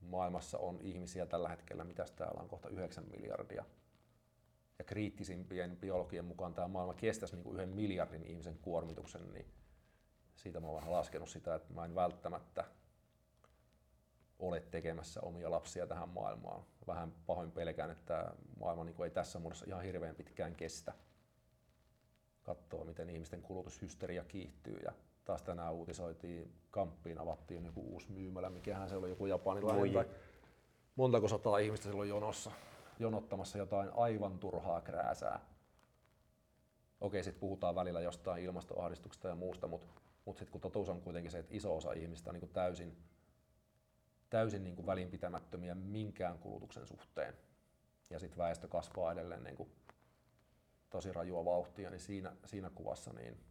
maailmassa on ihmisiä tällä hetkellä, mitä täällä on kohta 9 miljardia. Ja kriittisimpien biologien mukaan tämä maailma kestäisi niin kuin yhden miljardin ihmisen kuormituksen, niin siitä mä oon vähän laskenut sitä, että mä en välttämättä ole tekemässä omia lapsia tähän maailmaan. Vähän pahoin pelkään, että maailma niin kuin ei tässä muodossa ihan hirveän pitkään kestä. Katsoo, miten ihmisten kulutushysteria kiihtyy. Ja taas tänään uutisoitiin, Kamppiin avattiin joku uusi myymälä, mikähän se oli joku japanilainen. Voi. Tai montako sataa ihmistä silloin jonossa, jonottamassa jotain aivan turhaa krääsää. Okei, sitten puhutaan välillä jostain ilmastoahdistuksesta ja muusta, mutta mut sitten kun totuus on kuitenkin se, että iso osa ihmistä on niin kuin täysin, täysin niin kuin välinpitämättömiä minkään kulutuksen suhteen, ja sitten väestö kasvaa edelleen niin kuin tosi rajua vauhtia, niin siinä, siinä kuvassa niin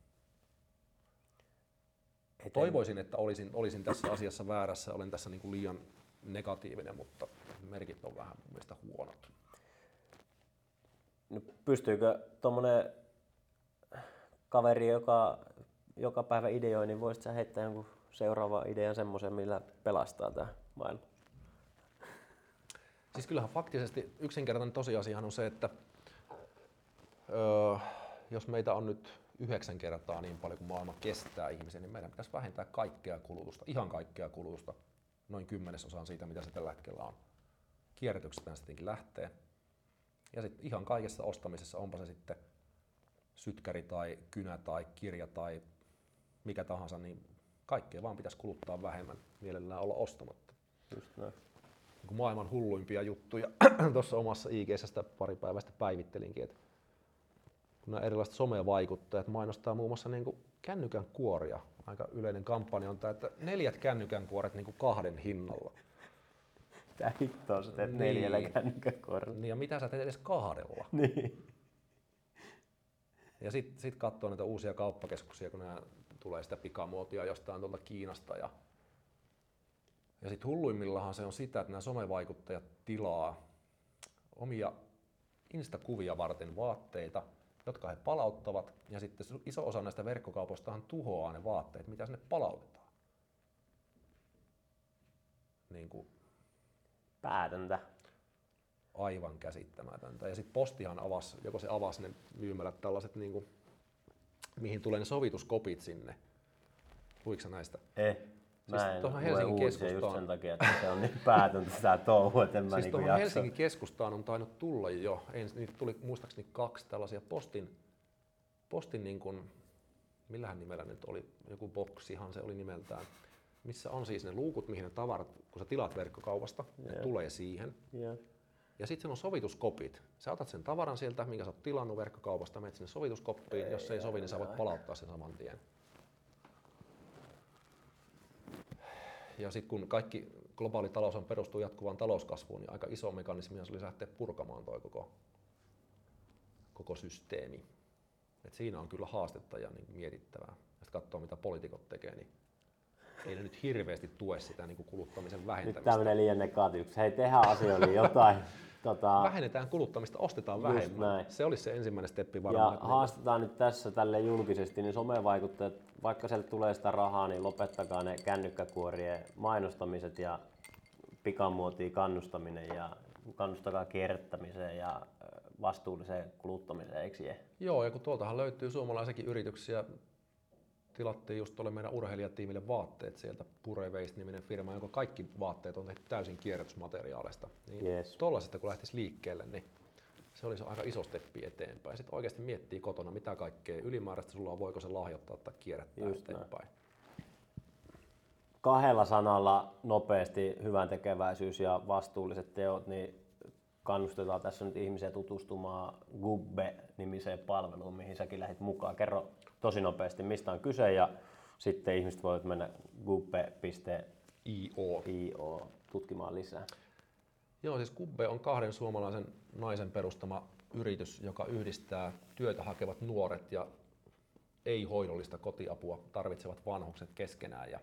Eten- toivoisin, että olisin, olisin tässä asiassa väärässä, olen tässä niin kuin liian negatiivinen, mutta merkit on vähän mun mielestä huonot. No, pystyykö tuommoinen kaveri, joka joka päivä ideoi, niin voisit sä heittää jonkun seuraava idean semmoisen, millä pelastaa tämä maailma? Siis kyllähän faktisesti yksinkertainen tosiasiahan on se, että öö, jos meitä on nyt yhdeksän kertaa niin paljon kuin maailma kestää ihmisen, niin meidän pitäisi vähentää kaikkea kulutusta, ihan kaikkea kulutusta, noin kymmenesosaan siitä, mitä se tällä hetkellä on. Kierrätyksestä se tietenkin lähtee. Ja sitten ihan kaikessa ostamisessa, onpa se sitten sytkäri tai kynä tai kirja tai mikä tahansa, niin kaikkea vaan pitäisi kuluttaa vähemmän, mielellään olla ostamatta Just näin. niin maailman hulluimpia juttuja. Tuossa omassa ig sitä pari päivästä päivittelinkin, että nämä erilaiset somevaikuttajat mainostaa muun muassa niin kuin kännykän kuoria. Aika yleinen kampanja on tämä, että neljät kännykän kuoret niin kuin kahden hinnalla. Tää hittoa sä teet Niin. neljällä kännykäkorilla. Niin ja mitä sä teet edes kahdella? Niin. Ja sitten sit katsoo näitä uusia kauppakeskuksia, kun nämä tulee sitä pikamuotia jostain tuolta Kiinasta. Ja, ja sitten hulluimmillahan se on sitä, että nämä somevaikuttajat tilaa omia instakuvia varten vaatteita, jotka he palauttavat. Ja sitten iso osa näistä verkkokaupoistahan tuhoaa ne vaatteet, mitä sinne palautetaan. Niin kuin Päätöntä. aivan käsittämätöntä. Ja sitten postihan avasi, joko se avasi ne myymälät tällaiset, niin kuin, mihin tulee ne sovituskopit sinne. Luitko sä näistä? Eh. Siis Mä en tuohon Helsingin uutisia just keskustaan- sen takia, että se on niin päätöntä sitä touhua, että en mä siis niinku tuohon. Helsingin keskustaan on tainnut tulla jo, ens, niitä tuli muistaakseni kaksi tällaisia postin, postin niin kuin, millähän nimellä nyt oli, joku boksihan se oli nimeltään, missä on siis ne luukut, mihin ne tavarat, kun sä tilaat verkkokaupasta, ne Joo. tulee siihen. Joo. Ja sitten on sovituskopit. Sä otat sen tavaran sieltä, minkä sä oot tilannut verkkokaupasta, menet sinne sovituskoppiin. Ei, Jos se ei sovi, niin sä voit palauttaa sen saman tien. Ja sitten kun kaikki globaali talous on perustuu jatkuvaan talouskasvuun, niin aika iso mekanismi se oli lähteä purkamaan toi koko, koko systeemi. Et siinä on kyllä haastetta ja niin mietittävää. Ja sitten katsoo, mitä poliitikot tekee, niin ei ne nyt hirveästi tue sitä niin kuin kuluttamisen Nyt vähentämistä. tää menee liian negatiiviseksi. Hei, tehdään asioille jotain. tota, vähennetään kuluttamista, ostetaan vähemmän. näin. Se olisi se ensimmäinen steppi ja varmaan. että haastetaan nyt tässä tälle julkisesti, niin somevaikuttajat, vaikka sieltä tulee sitä rahaa, niin lopettakaa ne kännykkäkuorien mainostamiset ja pikamuotiin kannustaminen ja kannustakaa kierrättämiseen ja vastuulliseen kuluttamiseen, eikö je? Joo, ja kun tuoltahan löytyy suomalaisiakin yrityksiä, tilattiin just tuolle meidän urheilijatiimille vaatteet sieltä Pure Waste-niminen firma, jonka kaikki vaatteet on tehty täysin kierrätysmateriaaleista. Niin Yes. Tuollaisesta kun lähtisi liikkeelle, niin se olisi aika iso steppi eteenpäin. Sitten oikeasti miettii kotona, mitä kaikkea ylimääräistä sulla on, voiko se lahjoittaa tai kierrättää Just näin. eteenpäin. Kahdella sanalla nopeasti hyvän tekeväisyys ja vastuulliset teot, niin kannustetaan tässä nyt ihmisiä tutustumaan Gubbe-nimiseen palveluun, mihin säkin lähdit mukaan. Kerro tosi nopeasti, mistä on kyse ja sitten ihmiset voivat mennä gubbe.io IO. tutkimaan lisää. Joo, siis Kubbe on kahden suomalaisen naisen perustama yritys, joka yhdistää työtä hakevat nuoret ja ei-hoidollista kotiapua tarvitsevat vanhukset keskenään. Ja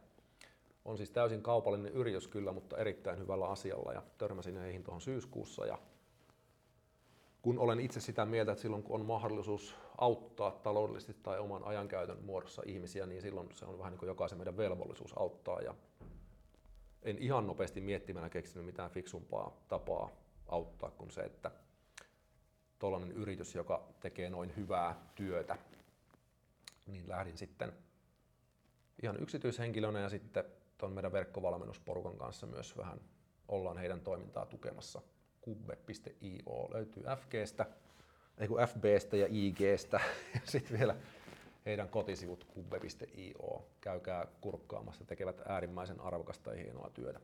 on siis täysin kaupallinen yritys kyllä, mutta erittäin hyvällä asialla ja törmäsin heihin tuohon syyskuussa. Ja kun olen itse sitä mieltä, että silloin kun on mahdollisuus auttaa taloudellisesti tai oman ajankäytön muodossa ihmisiä, niin silloin se on vähän niin kuin jokaisen meidän velvollisuus auttaa. Ja en ihan nopeasti miettimänä keksinyt mitään fiksumpaa tapaa auttaa kuin se, että tuollainen yritys, joka tekee noin hyvää työtä, niin lähdin sitten ihan yksityishenkilönä ja sitten tuon meidän verkkovalmennusporukan kanssa myös vähän ollaan heidän toimintaa tukemassa. Kubbe.io löytyy FGstä, ei kun FBstä ja IGstä ja sitten vielä heidän kotisivut kubbe.io. Käykää kurkkaamassa, tekevät äärimmäisen arvokasta ja hienoa työtä.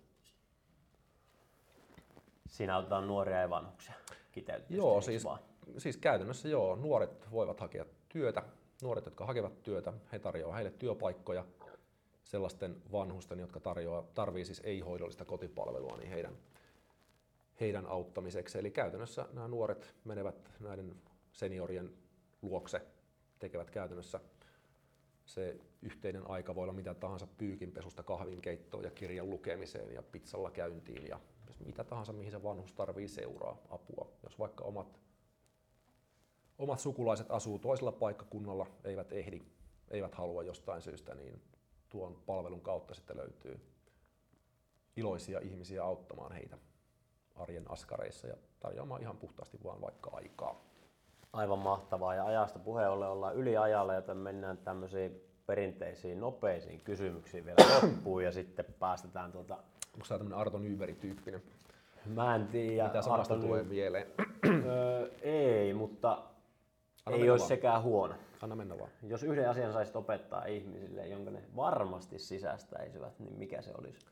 Siinä autetaan nuoria ja vanhuksia kiteytetysti, Joo, siis, vaan? siis käytännössä joo, nuoret voivat hakea työtä. Nuoret, jotka hakevat työtä, he tarjoavat heille työpaikkoja sellaisten vanhusten, jotka tarjoaa, tarvii siis ei-hoidollista kotipalvelua, niin heidän, heidän auttamiseksi. Eli käytännössä nämä nuoret menevät näiden seniorien luokse, tekevät käytännössä se yhteinen aika voi olla mitä tahansa pyykinpesusta kahvinkeittoon ja kirjan lukemiseen ja pizzalla käyntiin ja mitä tahansa, mihin se vanhus tarvii seuraa apua. Jos vaikka omat, omat sukulaiset asuu toisella paikkakunnalla, eivät ehdi, eivät halua jostain syystä, niin tuon palvelun kautta sitten löytyy iloisia ihmisiä auttamaan heitä arjen askareissa ja tarjoamaan ihan puhtaasti vaan vaikka aikaa. Aivan mahtavaa. Ja ajasta puheen ollen ollaan yliajalla, joten mennään tämmöisiin perinteisiin, nopeisiin kysymyksiin vielä loppuun ja sitten päästetään tuota... Onko tämä tämmöinen Arto Nyberi-tyyppinen? Mä en tiedä. Mitä samasta Arto tulee mieleen? Öö, ei, mutta Anna ei olisi vaan. sekään huono. Anna mennä vaan. Jos yhden asian saisit opettaa ihmisille, jonka ne varmasti sisäistäisivät, niin mikä se olisi?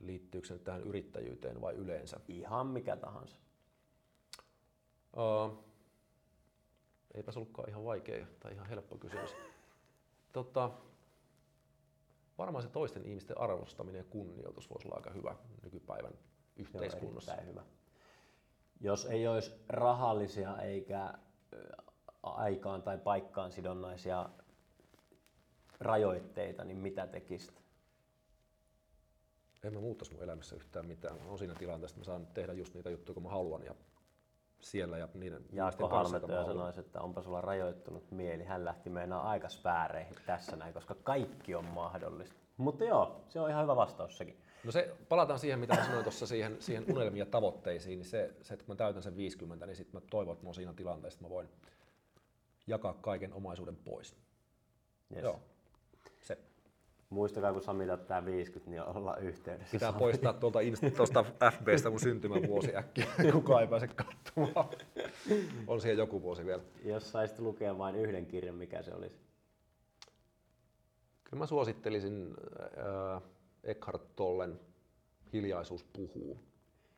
Liittyykö se nyt tähän yrittäjyyteen vai yleensä? Ihan mikä tahansa. Uh, eipä se ollutkaan ihan vaikea tai ihan helppo kysymys. Tota, varmaan se toisten ihmisten arvostaminen ja kunnioitus voisi olla aika hyvä nykypäivän Se yhteiskunnassa. erittäin hyvä. Jos ei olisi rahallisia eikä aikaan tai paikkaan sidonnaisia rajoitteita, niin mitä tekisit? En mä muuttaisi mun elämässä yhtään mitään. Mä oon siinä tilanteessa, että mä saan tehdä just niitä juttuja, kun mä haluan ja siellä ja niiden Jaakko Halmetyö sanoisi, että onpa sulla rajoittunut mieli. Hän lähti meinaa aika spääreihin tässä näin, koska kaikki on mahdollista. Mutta joo, se on ihan hyvä vastaus sekin. No se, palataan siihen, mitä mä sanoin tuossa siihen, siihen unelmiin ja tavoitteisiin, niin se, se, että kun mä täytän sen 50, niin sitten mä toivon, että mä oon siinä tilanteessa, että mä voin jakaa kaiken omaisuuden pois. Yes. Joo. Muistakaa, kun Sami täyttää 50, niin olla yhteydessä. Pitää poistaa tuolta, Insta- tuosta FBstä mun syntymävuosi äkkiä, kukaan ei pääse katsomaan. On siihen joku vuosi vielä. Jos saisit lukea vain yhden kirjan, mikä se olisi? Kyllä mä suosittelisin äh, Eckhart Tollen Hiljaisuus puhuu.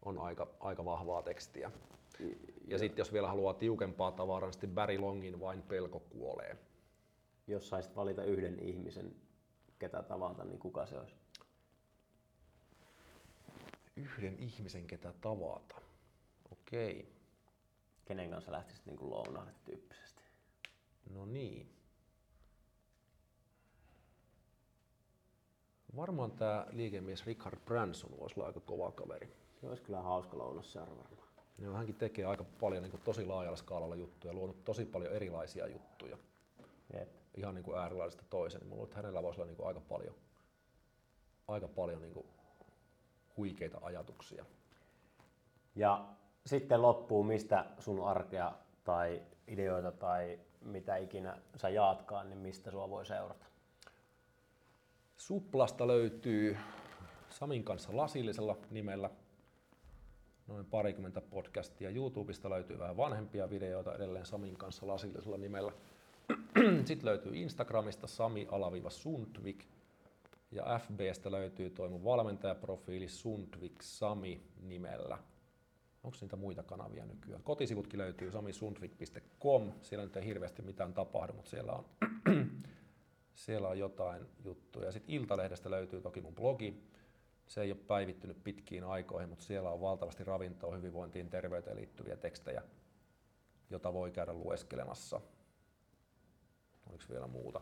On aika, aika vahvaa tekstiä. Ja sitten jos vielä haluaa tiukempaa tavaraa, niin sitten Barry Longin Vain pelko kuolee. Jos saisit valita yhden ihmisen, ketä tavata, niin kuka se olisi? Yhden ihmisen, ketä tavata. Okei, Kenen kanssa lähtisit niin lounaalle tyyppisesti? no niin. Varmaan tämä liikemies Richard Branson voisi olla aika kova kaveri. Se olisi kyllä hauska lounas seuraava varmaan. Joo, hänkin tekee aika paljon niin tosi laajalla skaalalla juttuja, luonut tosi paljon erilaisia juttuja. Jep. Ihan niin kuin äärilaisesta toiseen. Niin mulla että hänellä voisi olla niin kuin aika paljon, aika paljon niin kuin huikeita ajatuksia. Ja sitten loppuu, mistä sun arkea tai ideoita tai mitä ikinä sä jaatkaan, niin mistä sua voi seurata? Suplasta löytyy Samin kanssa lasillisella nimellä noin parikymmentä podcastia. YouTubesta löytyy vähän vanhempia videoita edelleen Samin kanssa lasillisella nimellä. Sitten löytyy Instagramista Sami-Sundvik ja FBstä löytyy toi mun valmentajaprofiili Sundvik Sami nimellä. Onko niitä muita kanavia nykyään? Kotisivutkin löytyy samisundvik.com. Siellä nyt ei hirveästi mitään tapahdu, mutta siellä on, siellä on jotain juttuja. Sitten Iltalehdestä löytyy toki mun blogi. Se ei ole päivittynyt pitkiin aikoihin, mutta siellä on valtavasti ravintoa, hyvinvointiin, terveyteen liittyviä tekstejä, jota voi käydä lueskelemassa. Oliko vielä muuta?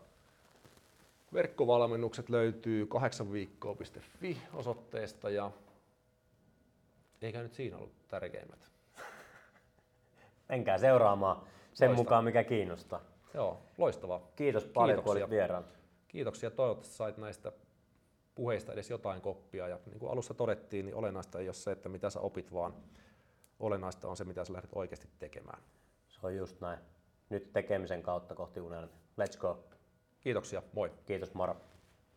Verkkovalmennukset löytyy 8viikkoa.fi osoitteesta ja eikä nyt siinä ollut tärkeimmät. Menkää seuraamaan sen Loista. mukaan, mikä kiinnostaa. Joo, loistavaa. Kiitos paljon, kun Kiitoksia. olit vieraan. Kiitoksia. Toivottavasti sait näistä puheista edes jotain koppia. Ja niin kuin alussa todettiin, niin olennaista ei ole se, että mitä sä opit, vaan olennaista on se, mitä sä lähdet oikeasti tekemään. Se on just näin. Nyt tekemisen kautta kohti unelmia. Let's go. Kiitoksia, moi! Kiitos, moro.